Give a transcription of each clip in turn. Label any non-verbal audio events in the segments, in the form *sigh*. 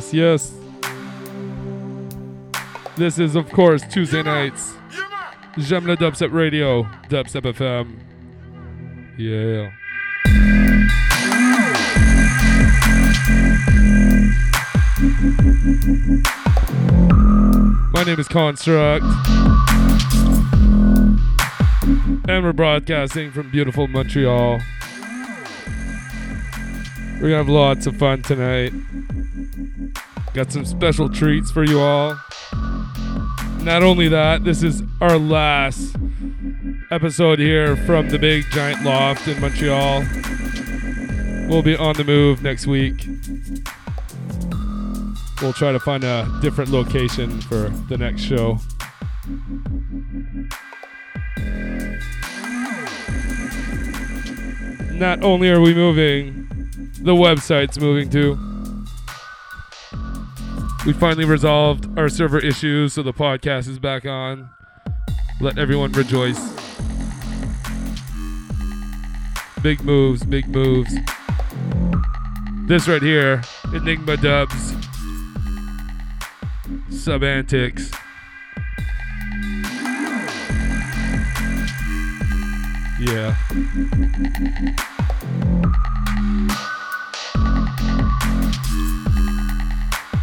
Yes, yes. This is, of course, Tuesday nights. J'aime le dubstep radio, dubstep FM. Yeah. My name is Construct. And we're broadcasting from beautiful Montreal. We're gonna have lots of fun tonight. Got some special treats for you all. Not only that, this is our last episode here from the big giant loft in Montreal. We'll be on the move next week. We'll try to find a different location for the next show. Not only are we moving, the website's moving too. We finally resolved our server issues, so the podcast is back on. Let everyone rejoice. Big moves, big moves. This right here, Enigma Dubs. Sub Antics. Yeah.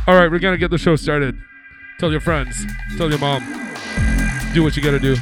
All right, we're going to get the show started. Tell your friends, tell your mom, do what you got to do.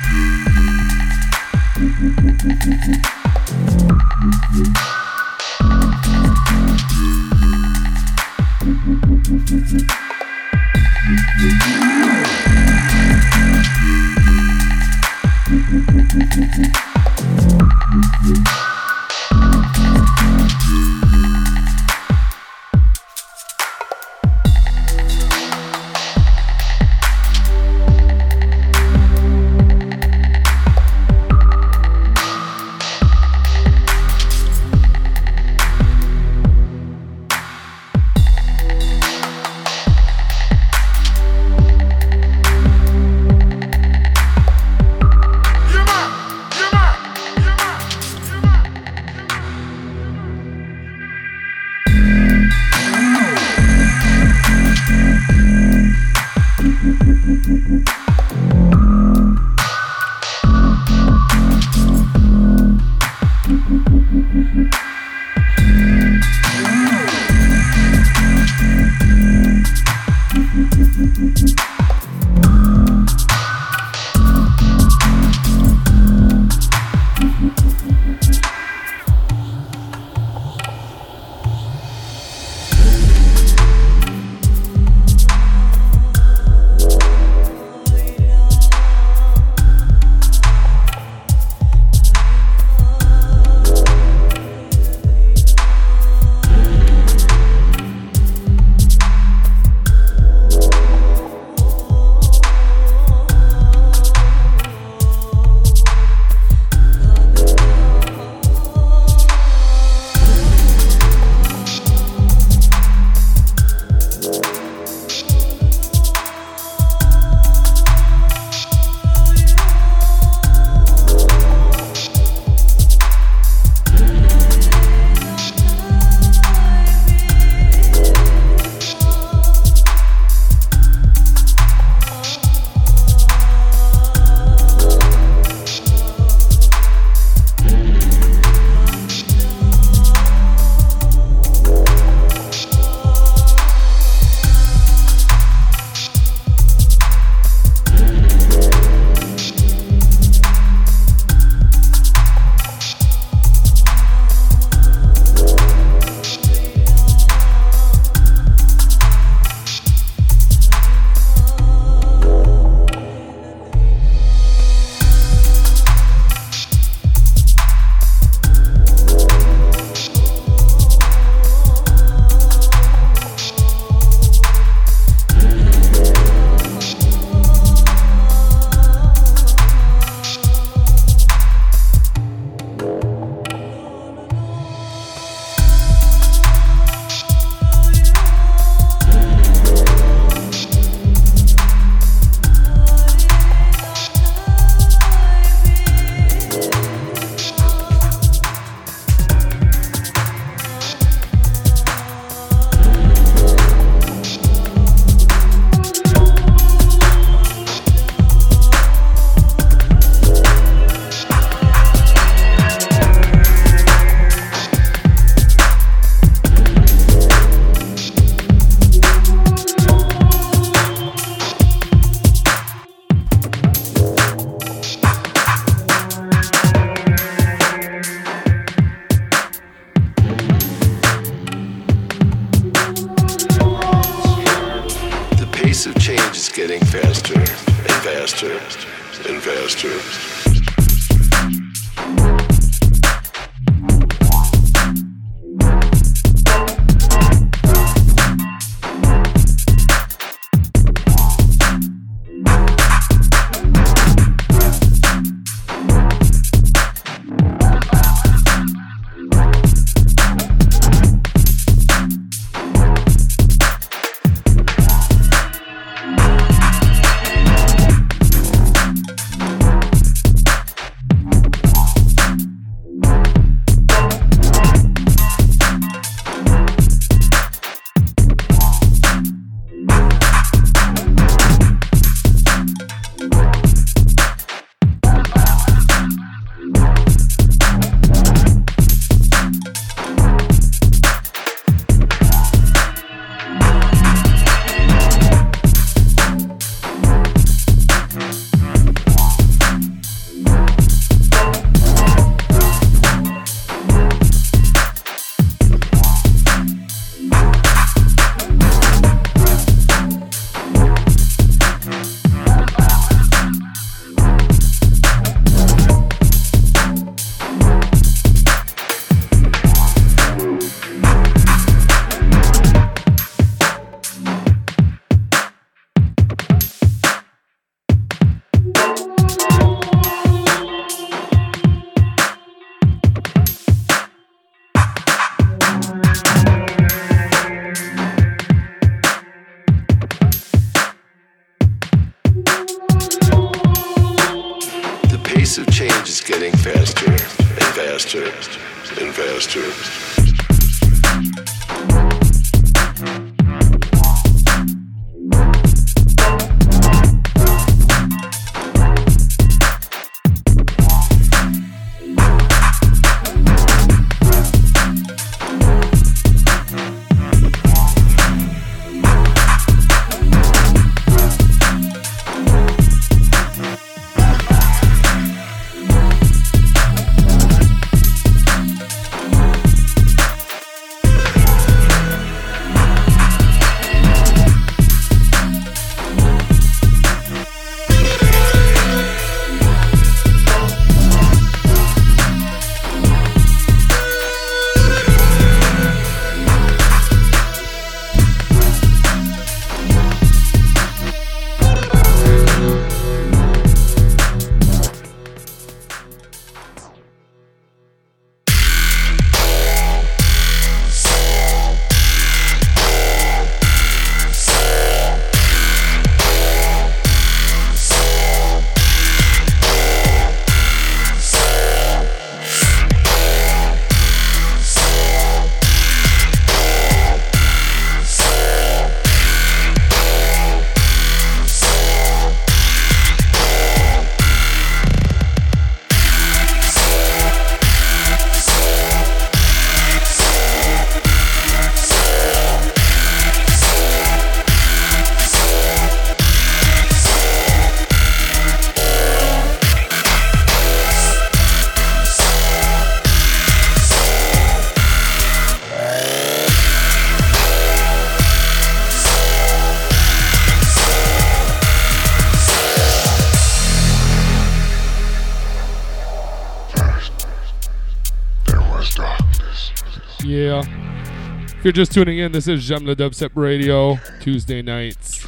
You're just tuning in, this is J'aime le Dubstep Radio, Tuesday nights,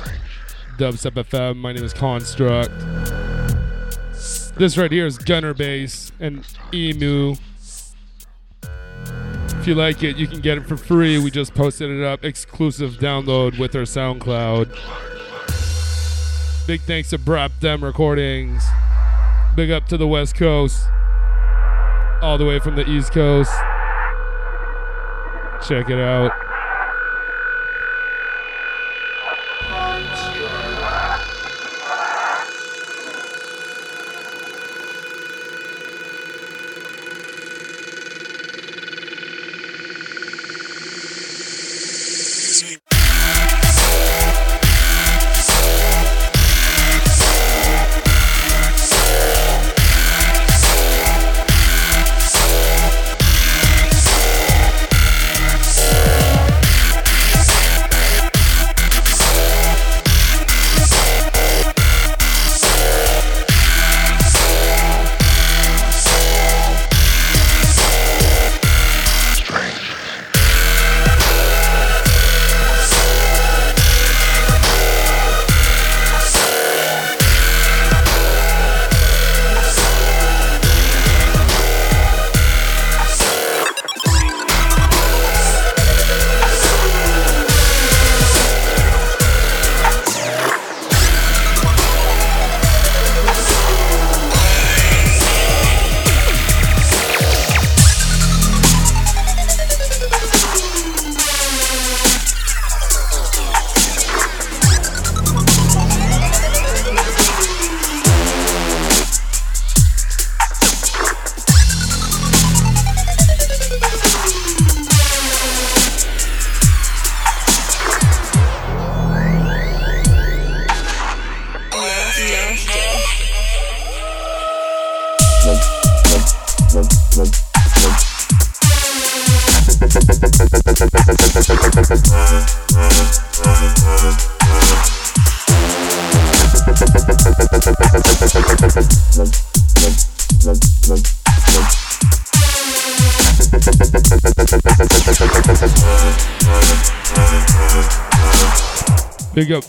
Dubstep FM. My name is Construct. This right here is Gunner Bass and Emu. If you like it, you can get it for free. We just posted it up, exclusive download with our SoundCloud. Big thanks to Brap Dem Recordings. Big up to the West Coast, all the way from the East Coast. Check it out.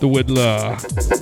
Big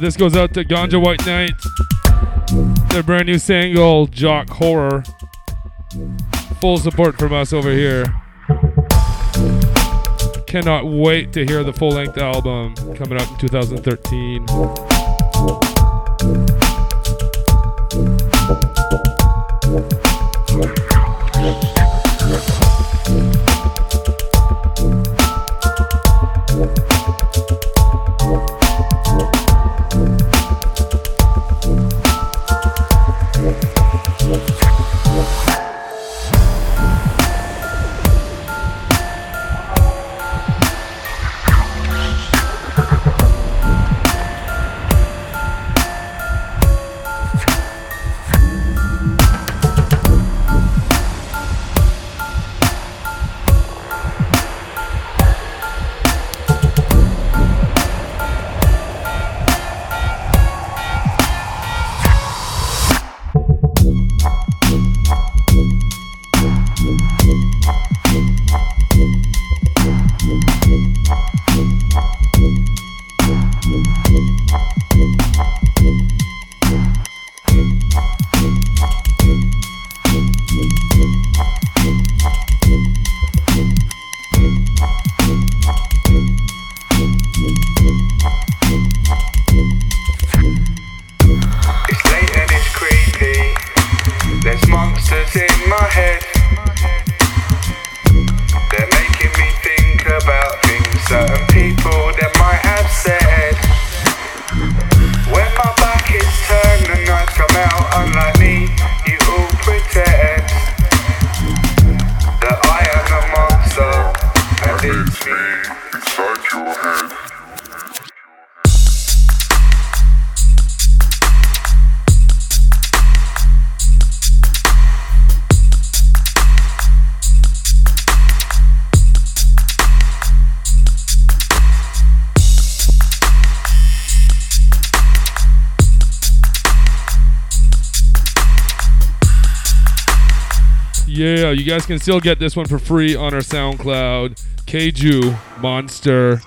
this goes out to Ganja White Night. Their brand new single, Jock Horror. Full support from us over here. Cannot wait to hear the full length album coming out in 2013. Guys can still get this one for free on our SoundCloud. Keiju Monster.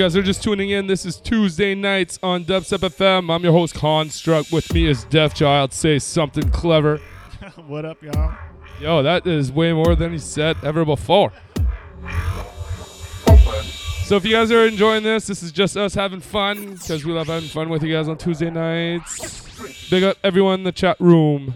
You guys are just tuning in, this is Tuesday nights on Dubstep FM. I'm your host, Construct. With me is Deaf Child. Say something clever. *laughs* what up, y'all? Yo, that is way more than he said ever before. So if you guys are enjoying this, this is just us having fun because we love having fun with you guys on Tuesday nights. Big up everyone in the chat room.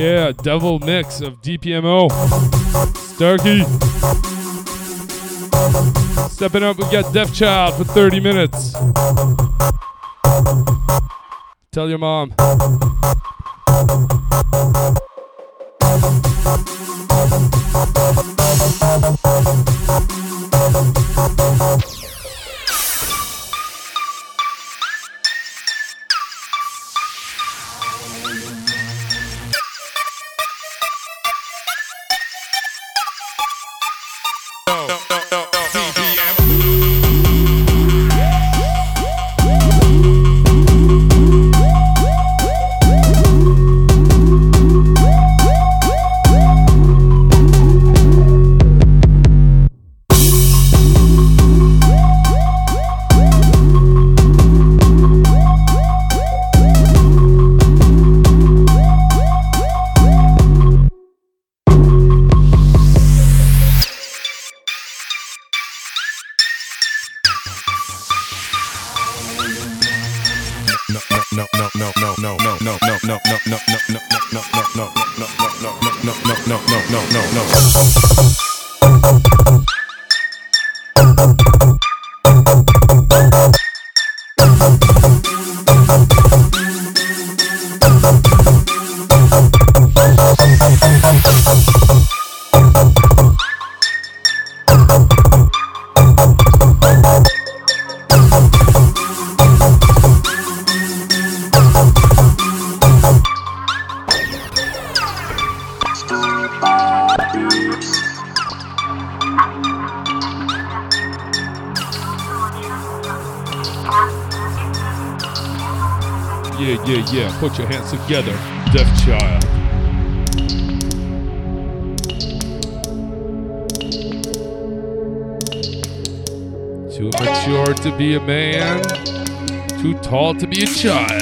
Yeah, double mix of DPMO. Starkey. Stepping up, we got Deaf Child for 30 minutes. Tell your mom. A child.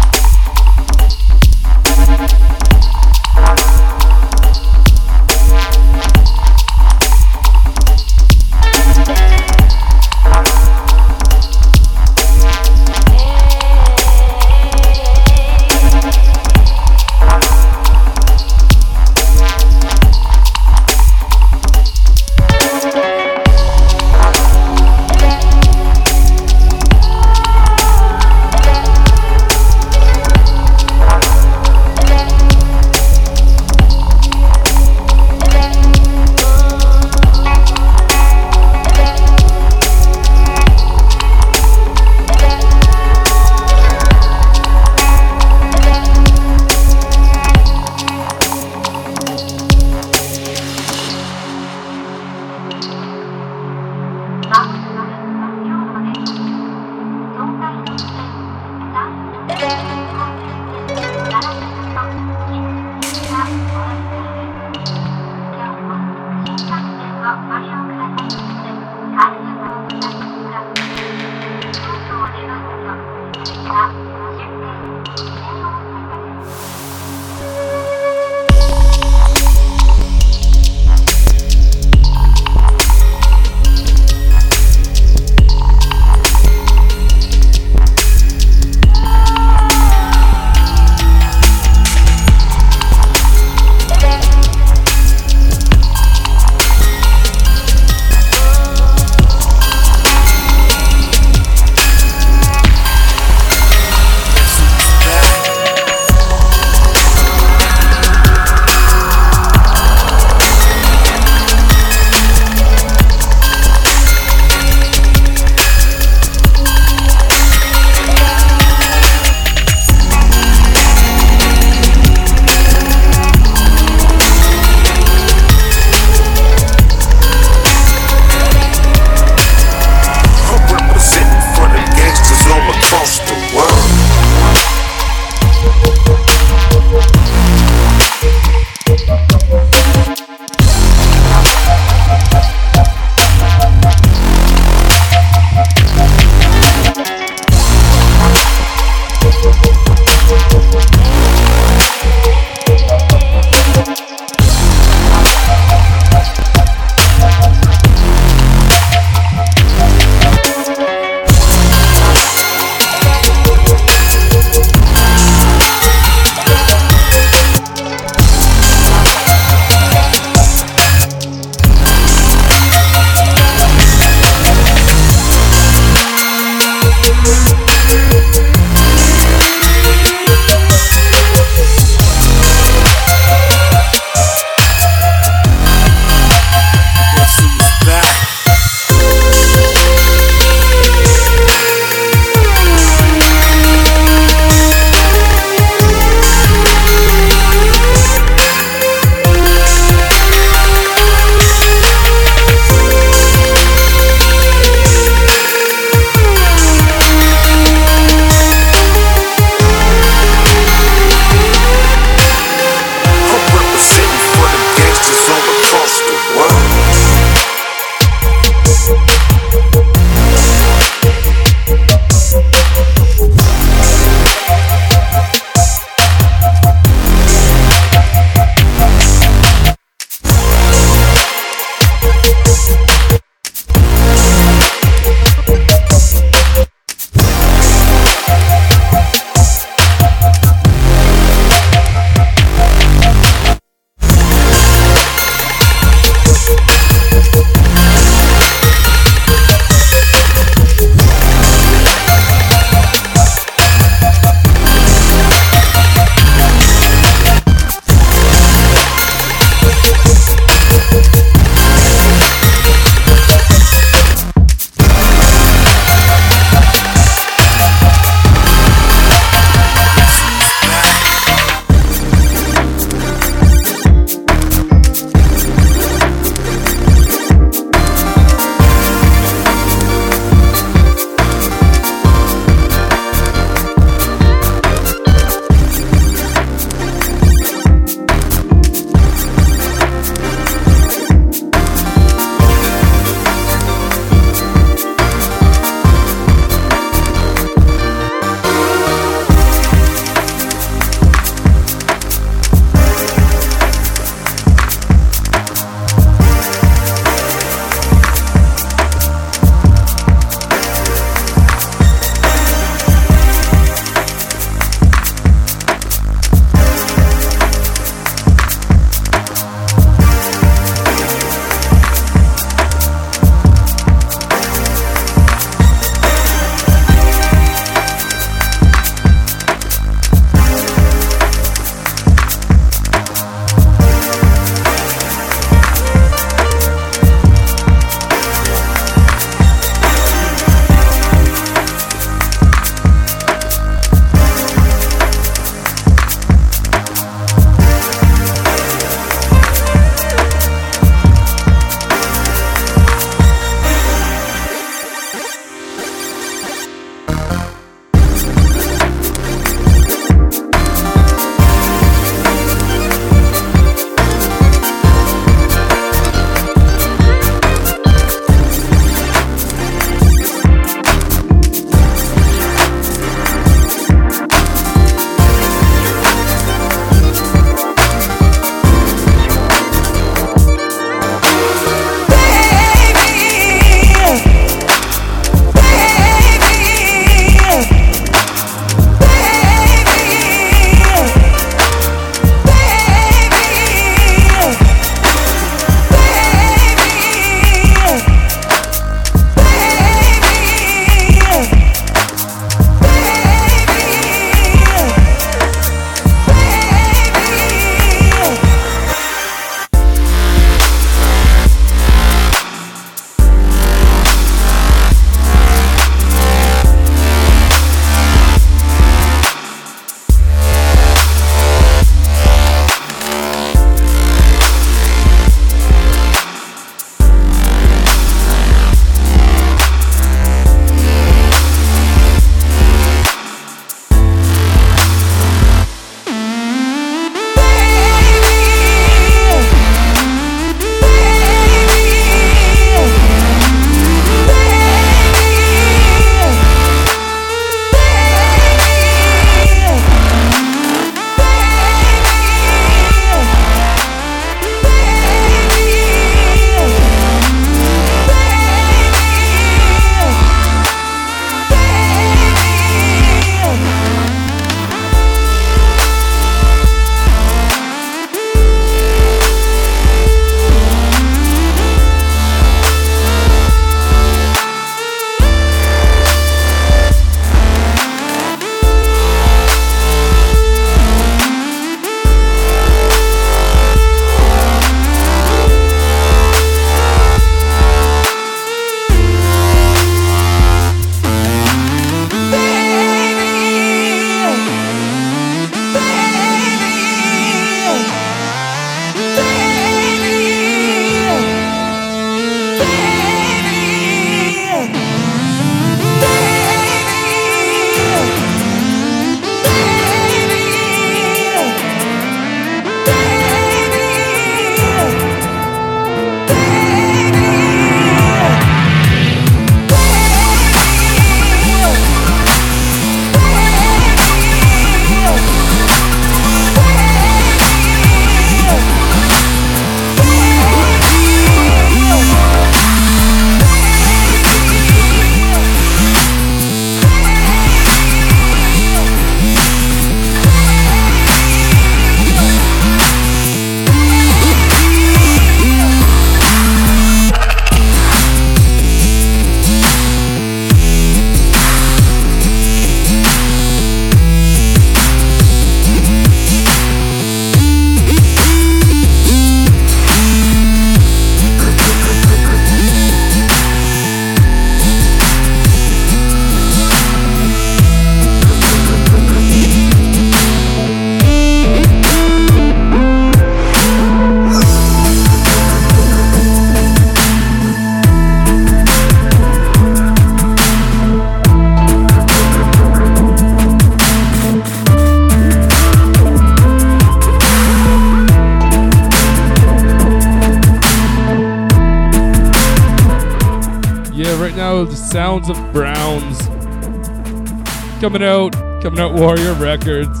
Warrior Records.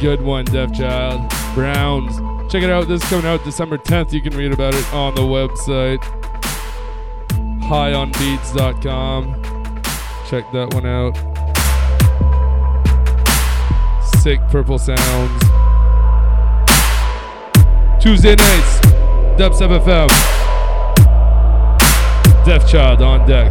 Good one, Deaf Child. Browns. Check it out. This is coming out December 10th. You can read about it on the website. Highonbeats.com. Check that one out. Sick purple sounds. Tuesday nights, Dubs FM. Deaf Child on deck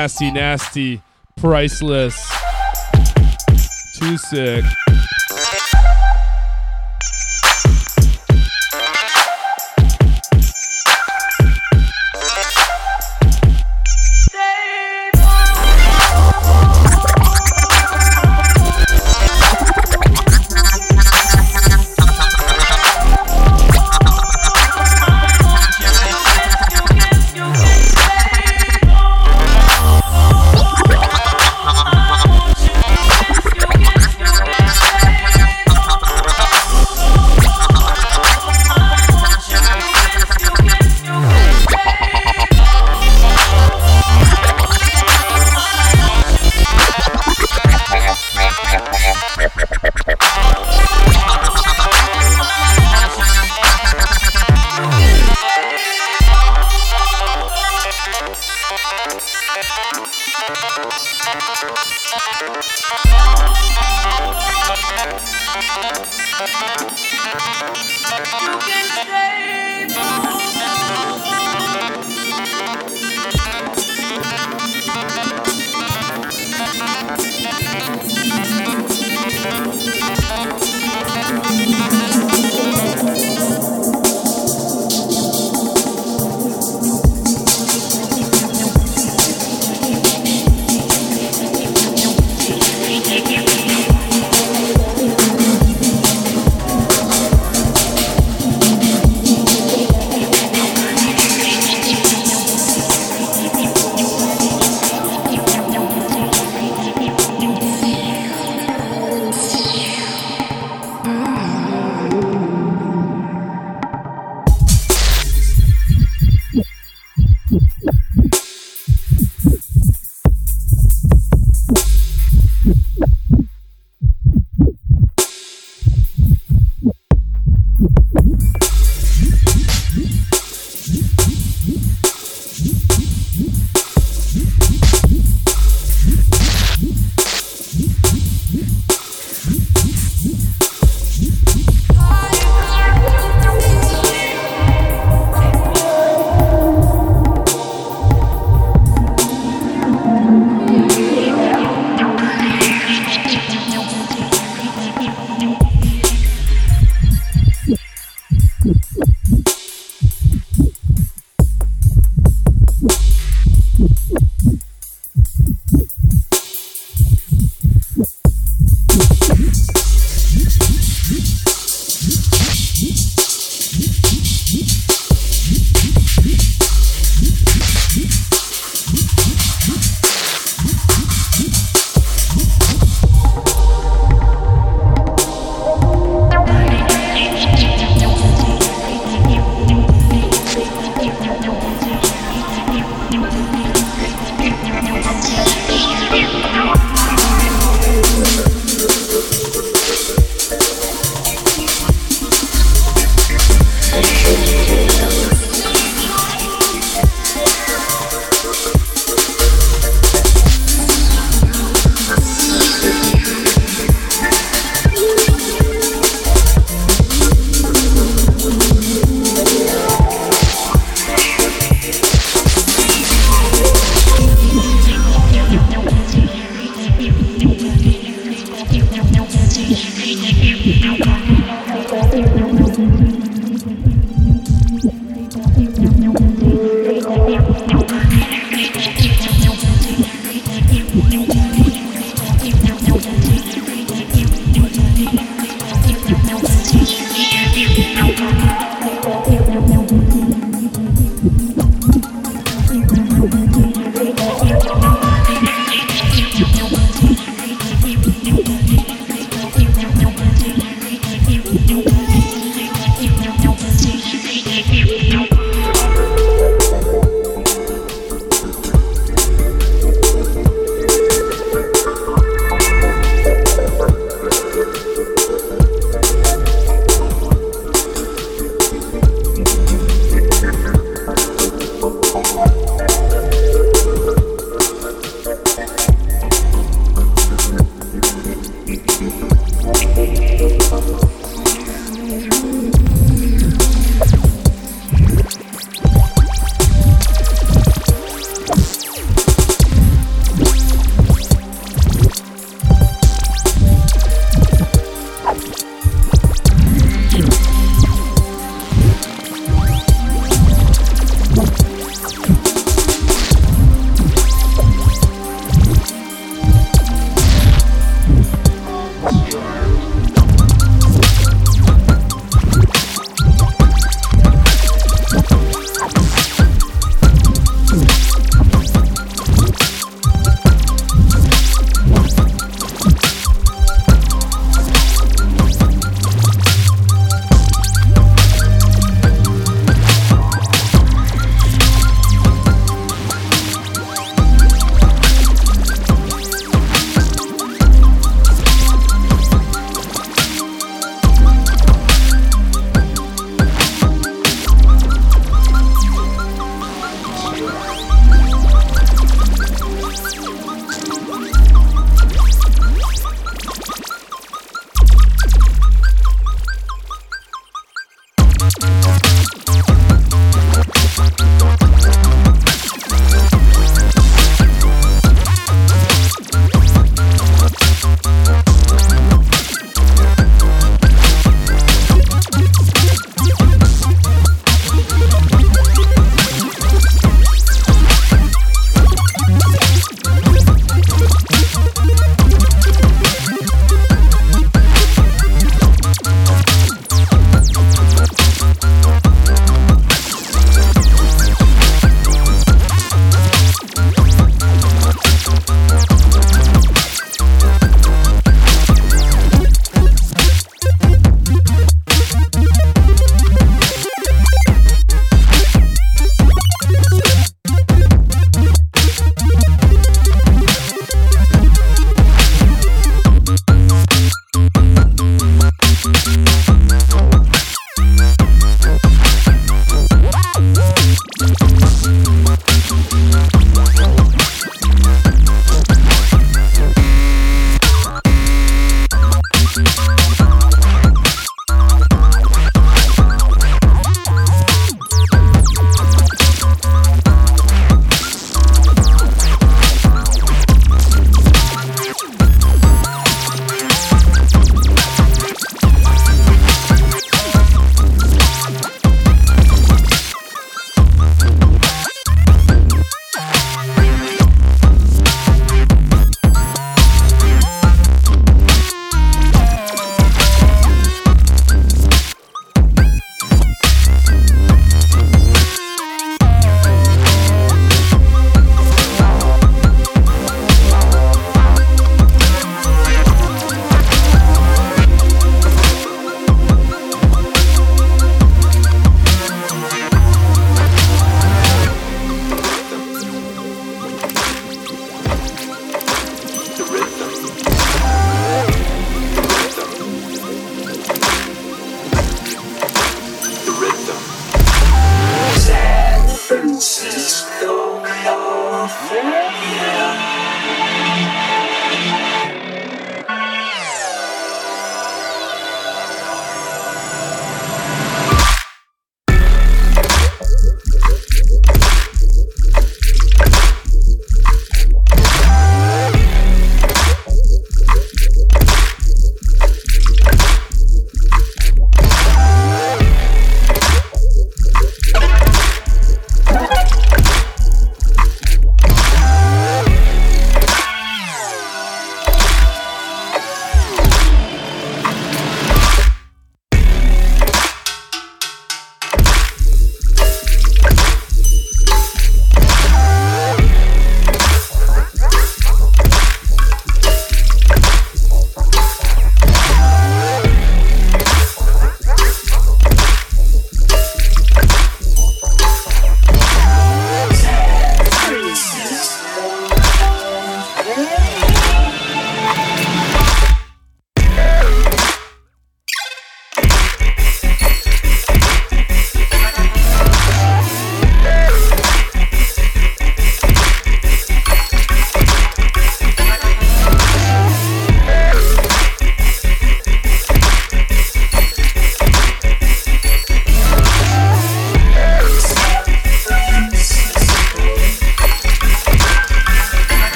nasty, nasty, priceless. Too sick.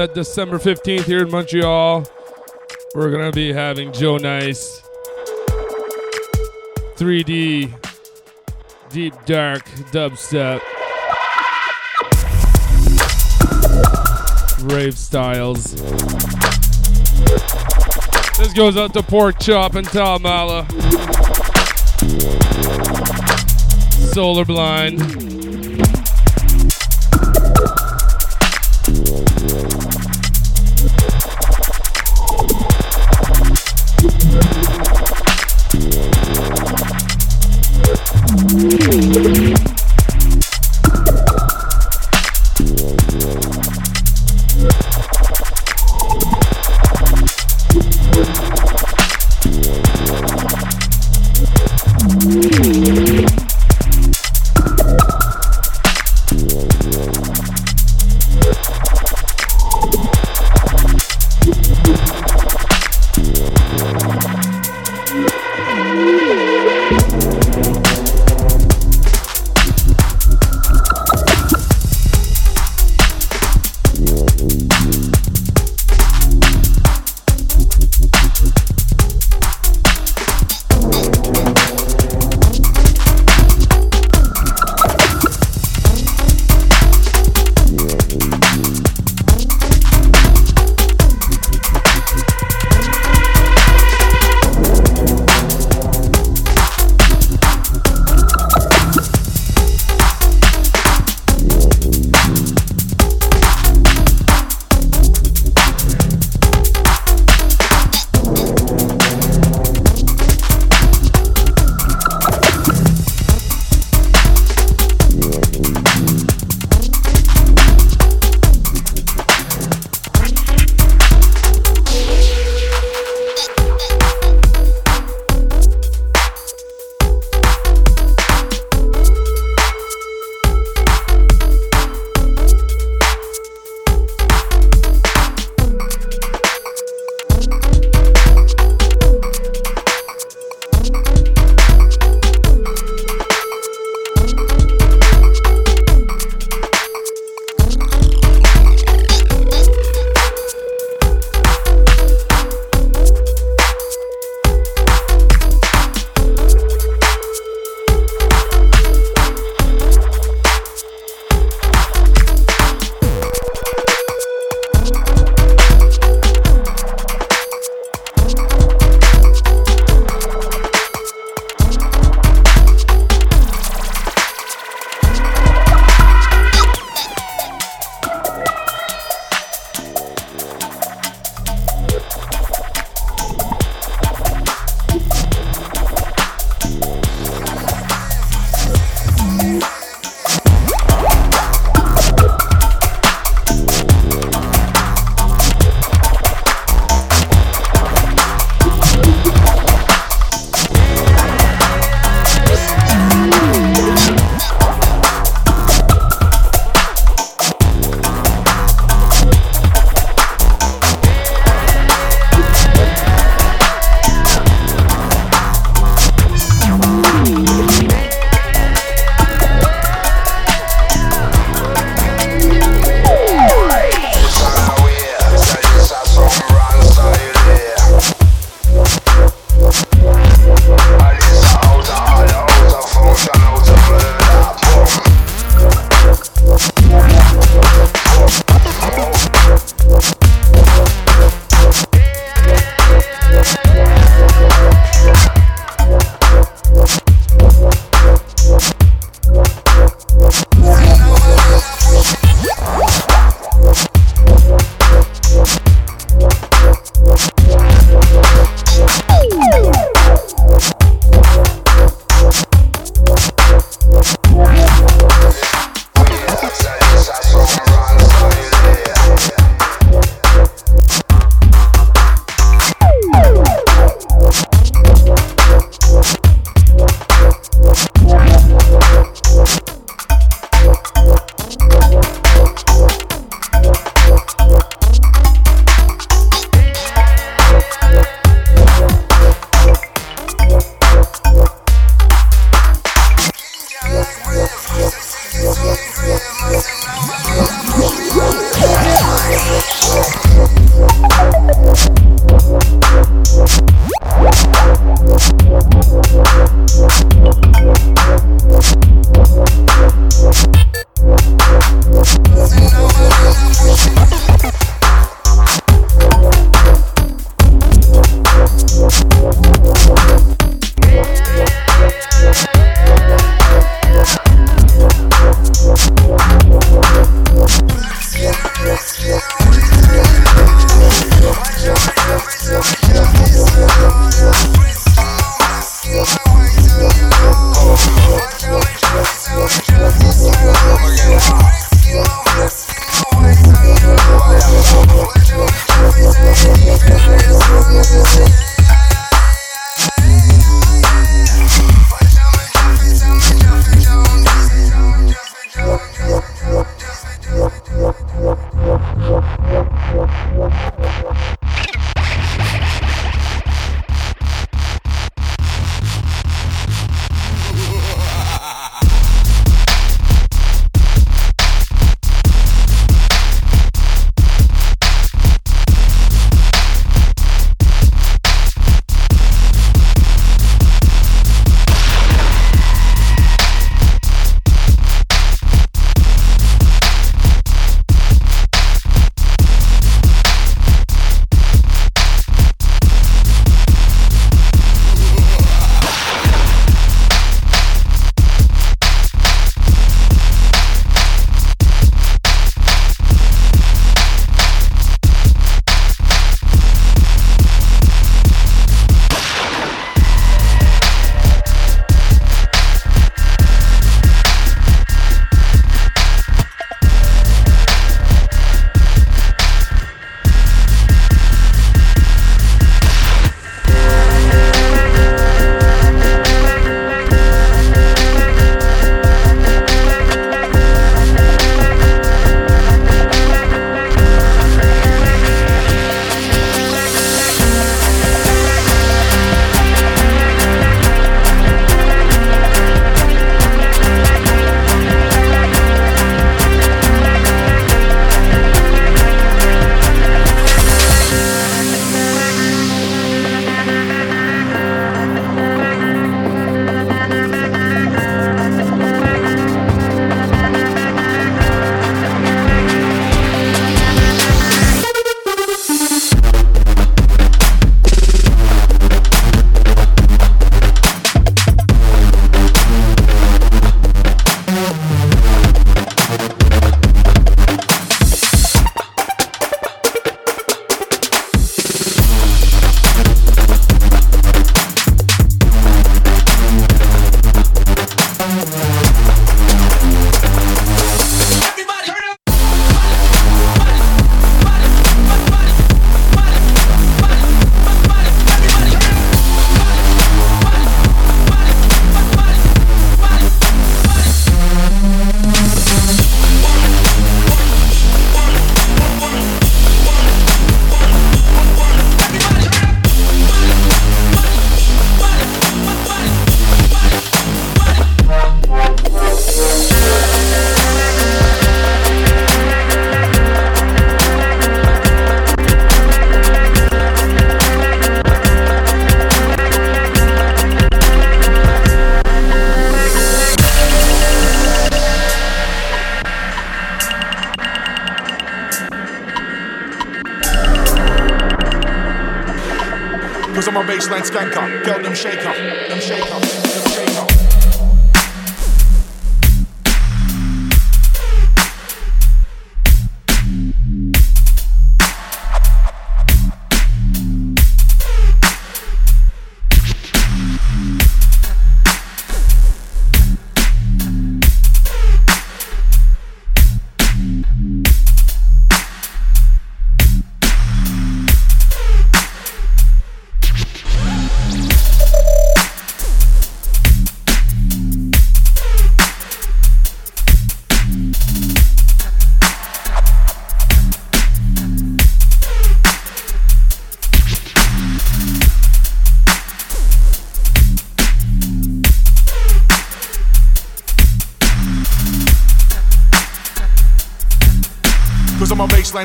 That December 15th here in Montreal, we're going to be having Joe Nice 3D Deep Dark Dubstep Rave Styles. This goes out to Pork Chop and Talmala. Solar Blind.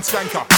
Cause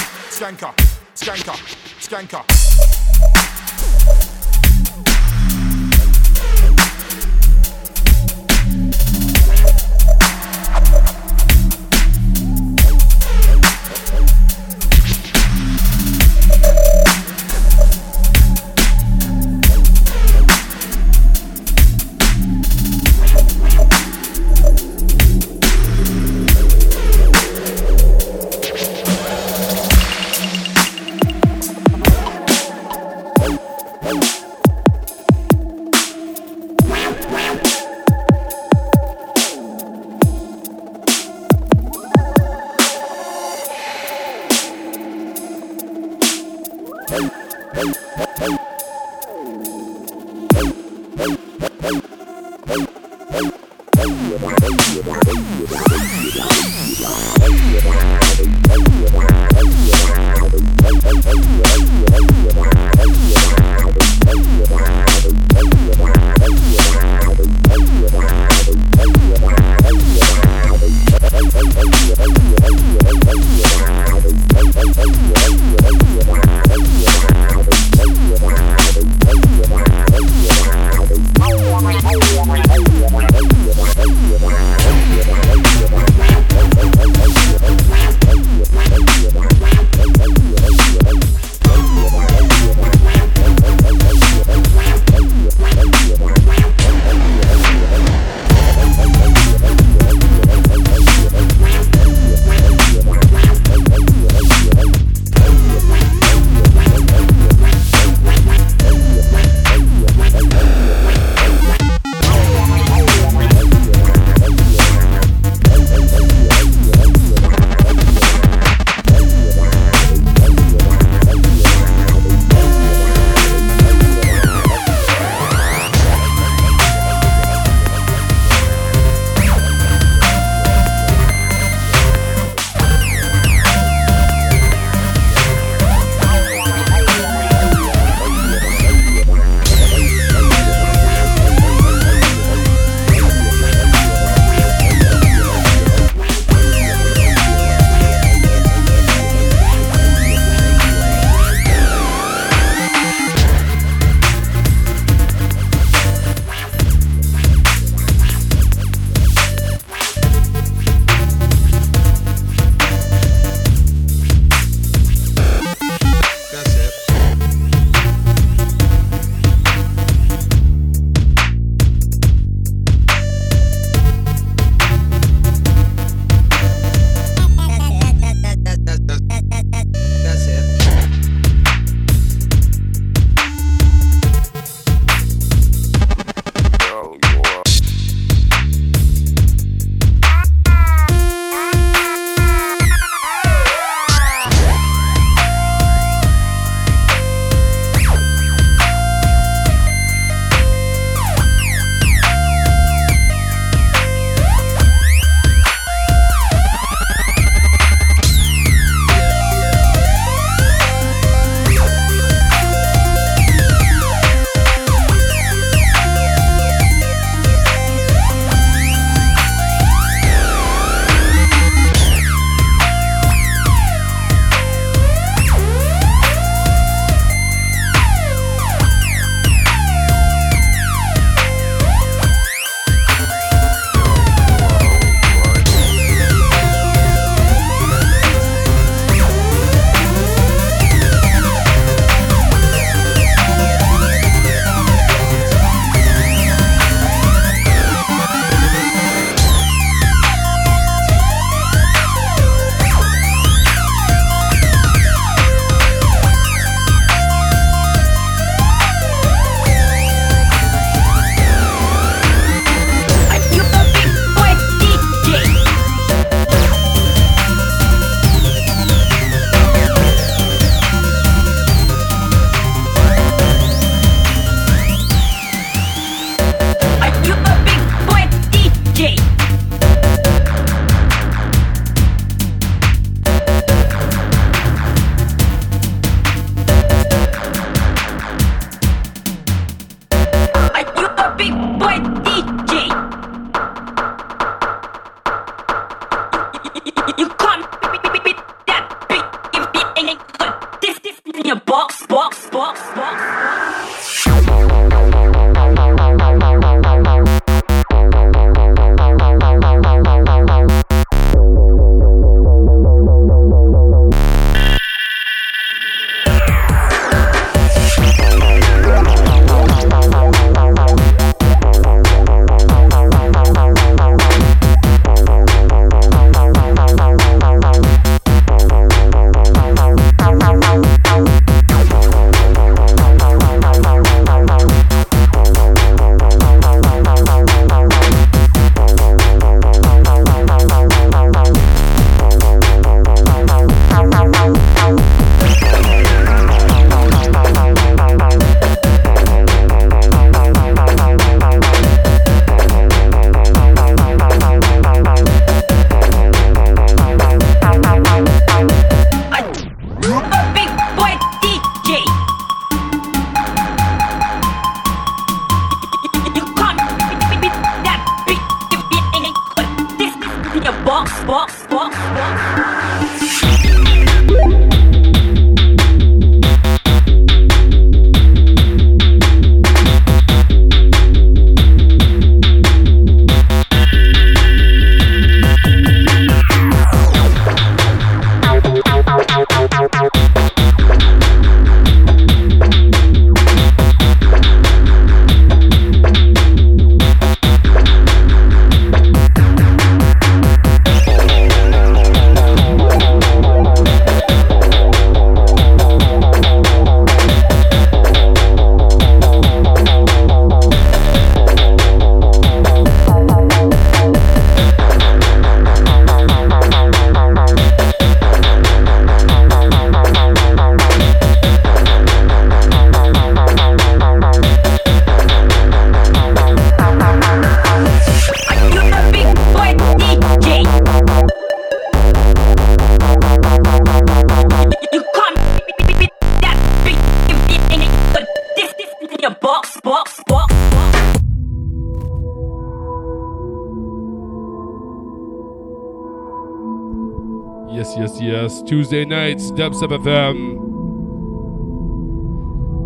Tuesday nights, Dubstep FM.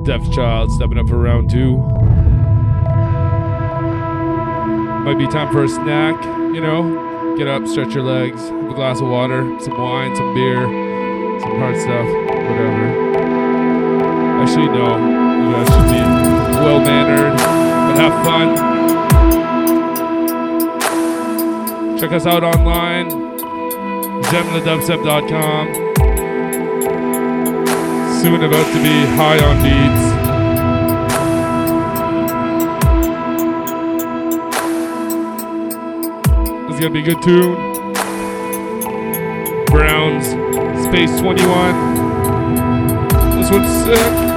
Deaf Child stepping up for round two. Might be time for a snack, you know. Get up, stretch your legs, have a glass of water, some wine, some beer, some hard stuff, whatever. Actually, no. You guys should be well mannered, but have fun. Check us out online, gemthedubstep.com. Soon about to be high on beats. This is gonna be a good tune. Browns, Space 21. This one's sick.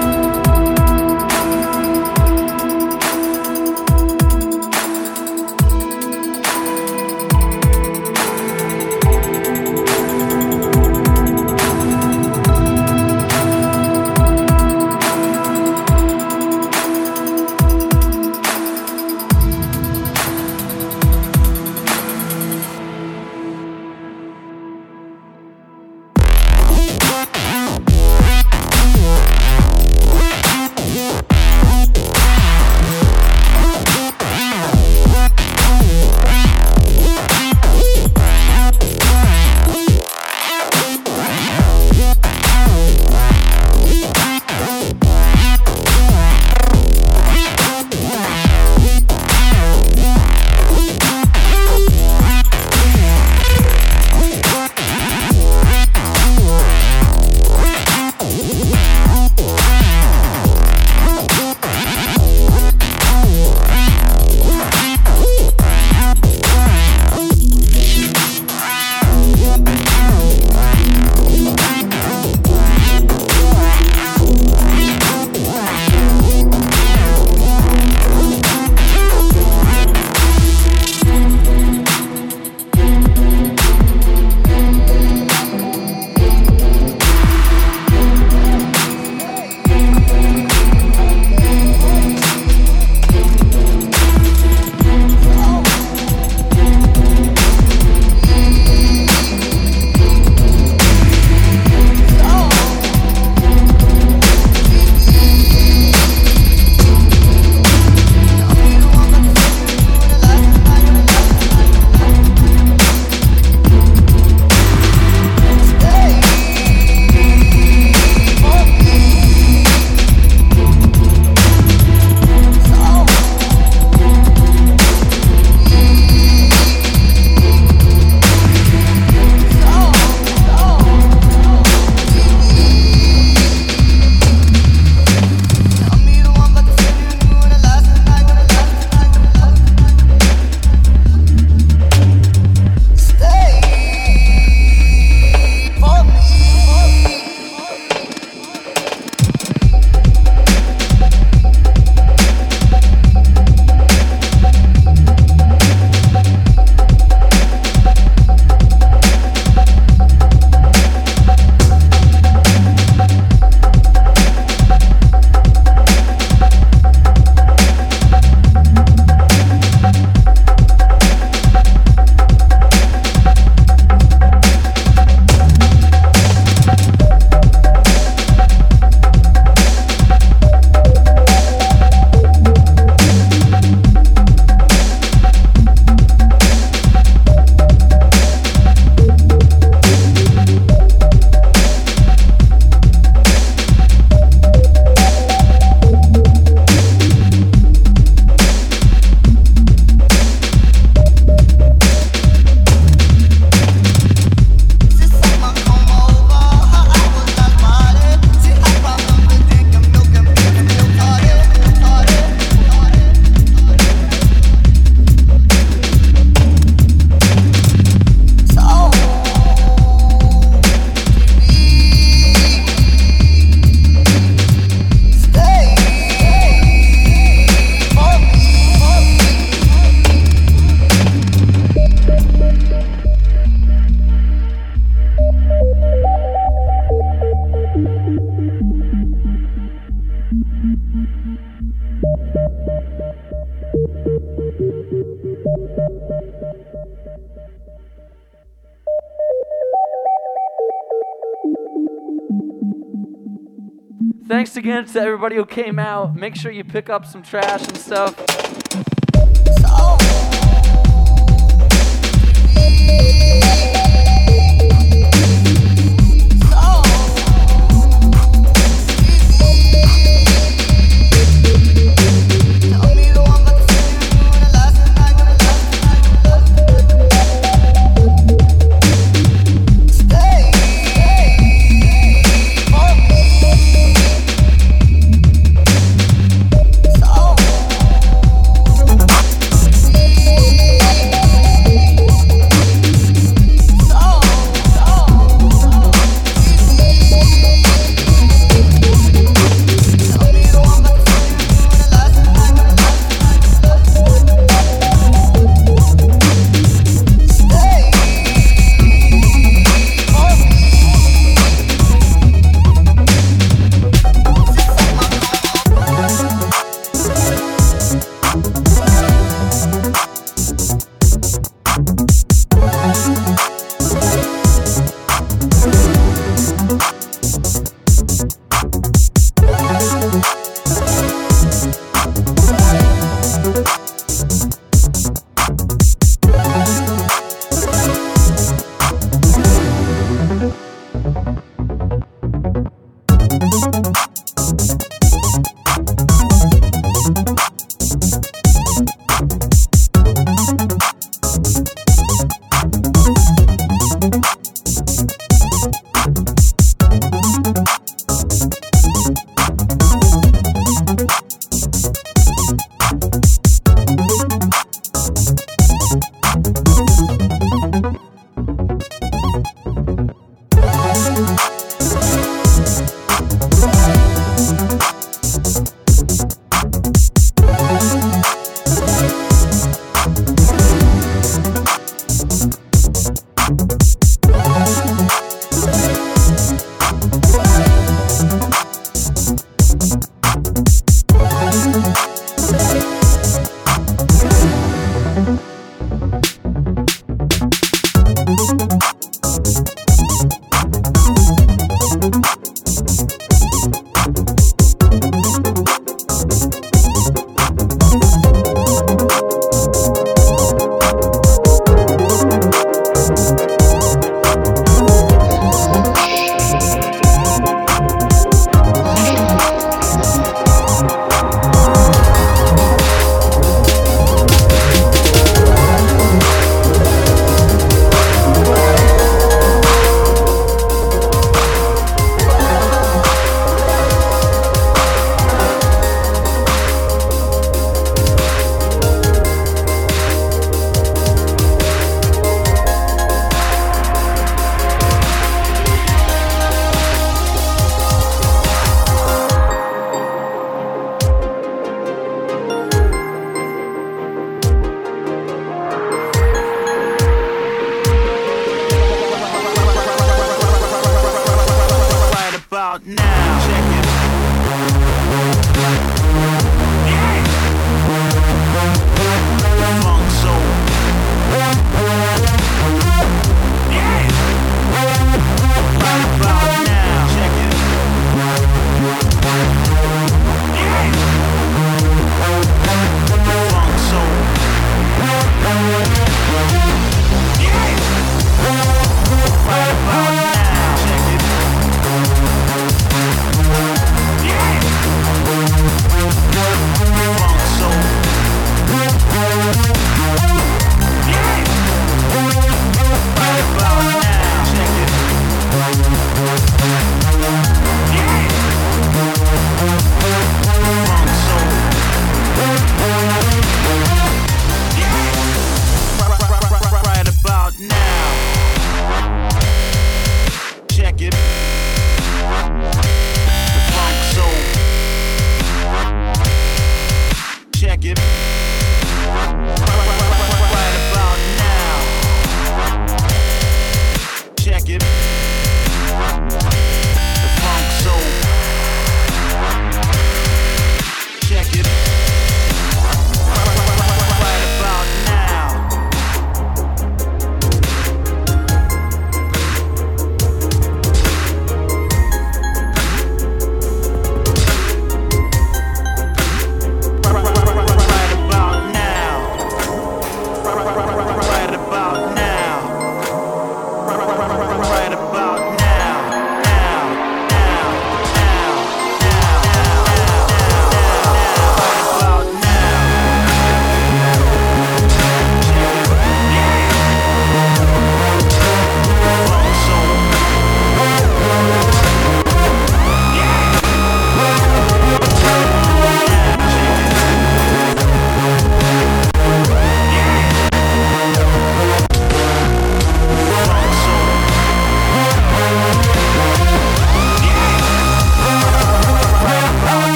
Everybody who came out. Make sure you pick up some trash and stuff.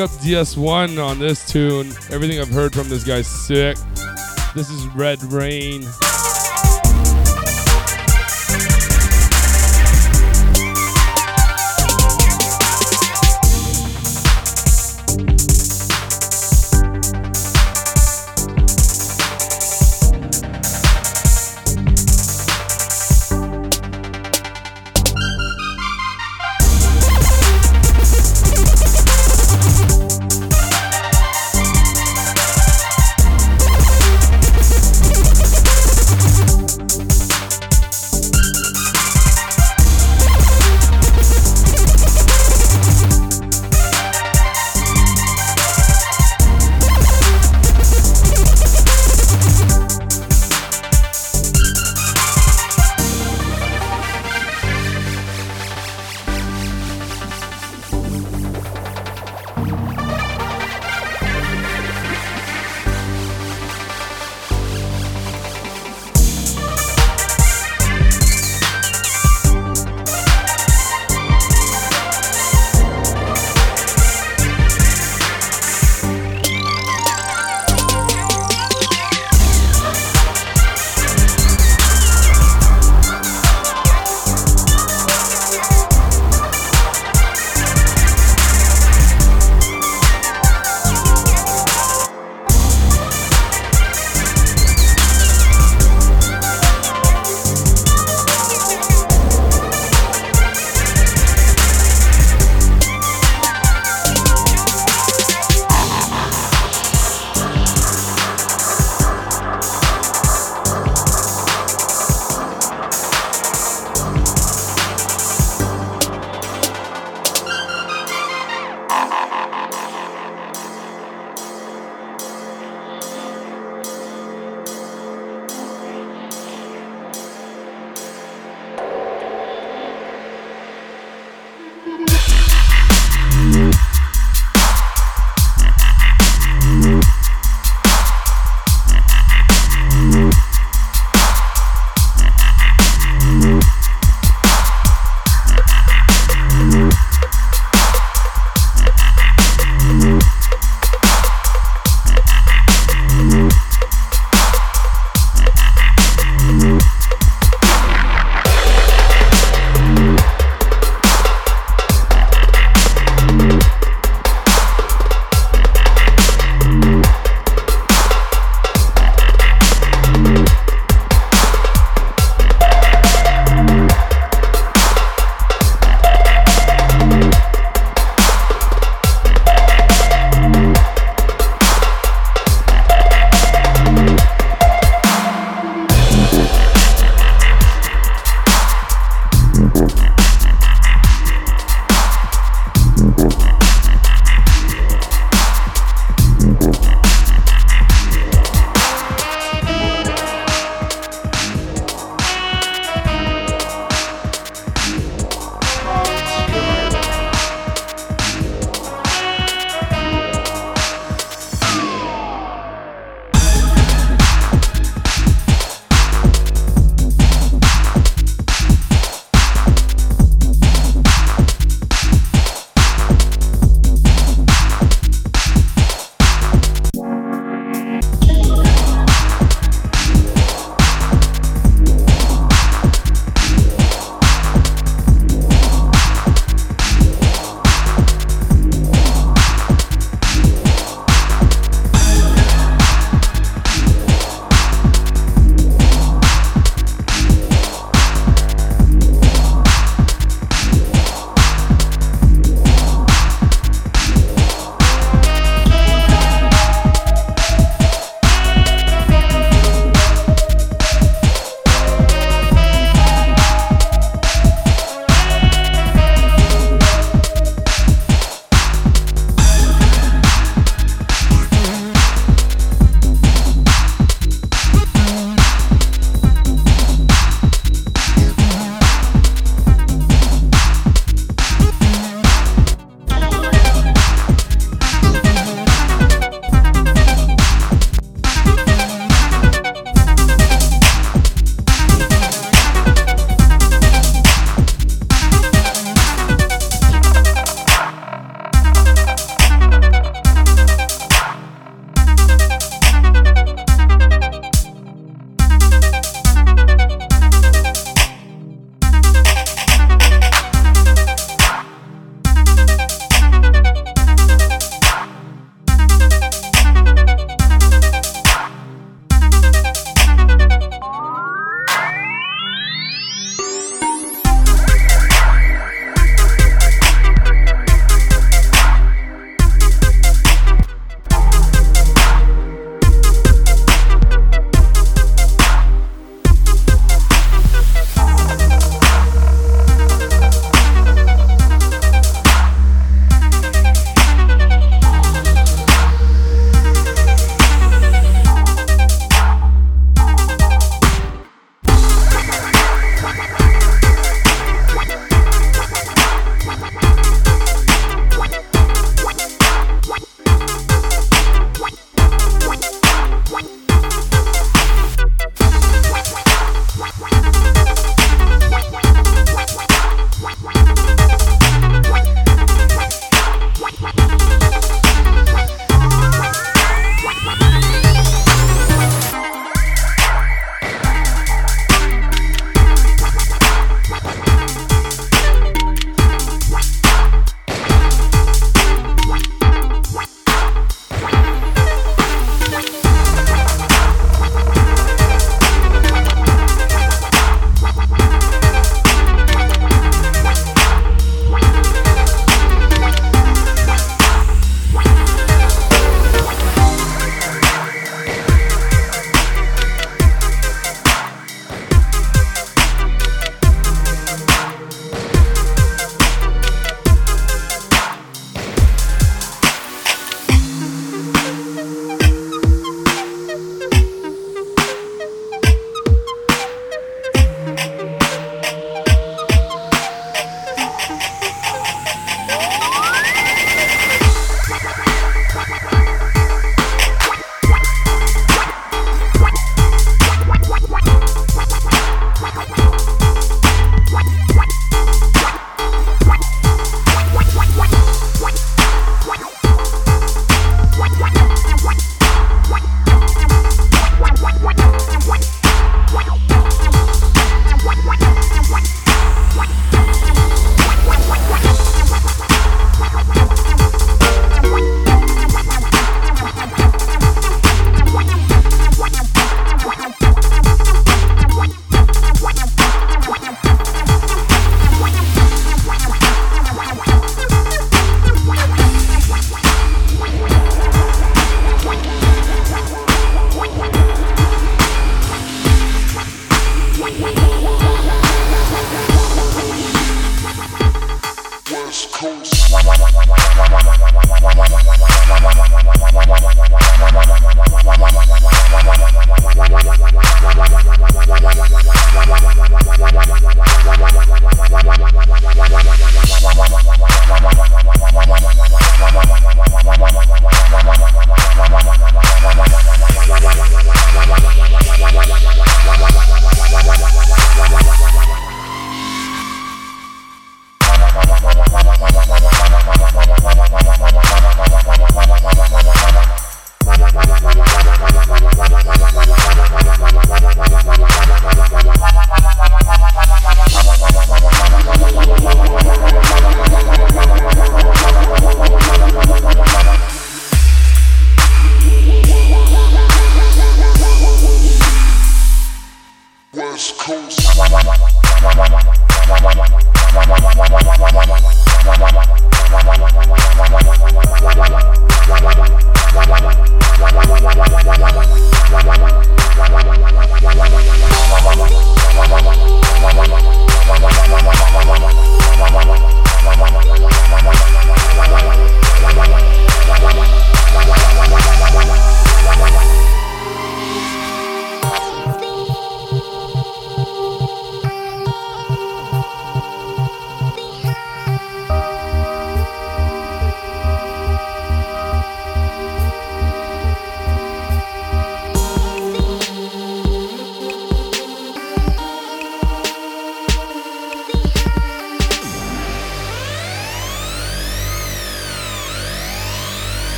Up DS1 on this tune. Everything I've heard from this guy's sick. This is Red Rain.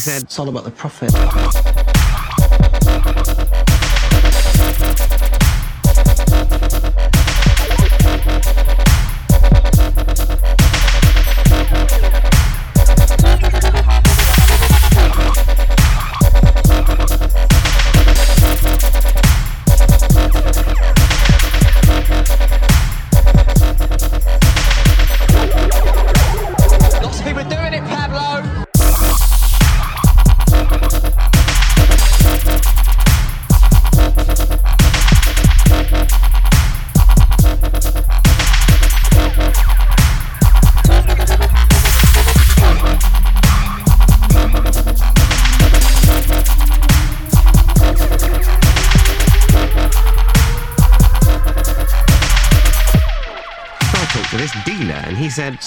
said, It's all about the profit.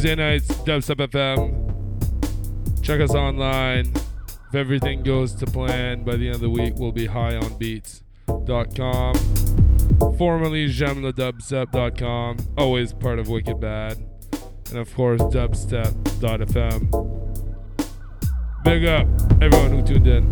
Tuesday nights, Dubstep FM. Check us online. If everything goes to plan, by the end of the week, we'll be highonbeats.com. Formerly jamladubstep.com. Always part of Wicked Bad. And of course, dubstep.fm. Big up everyone who tuned in.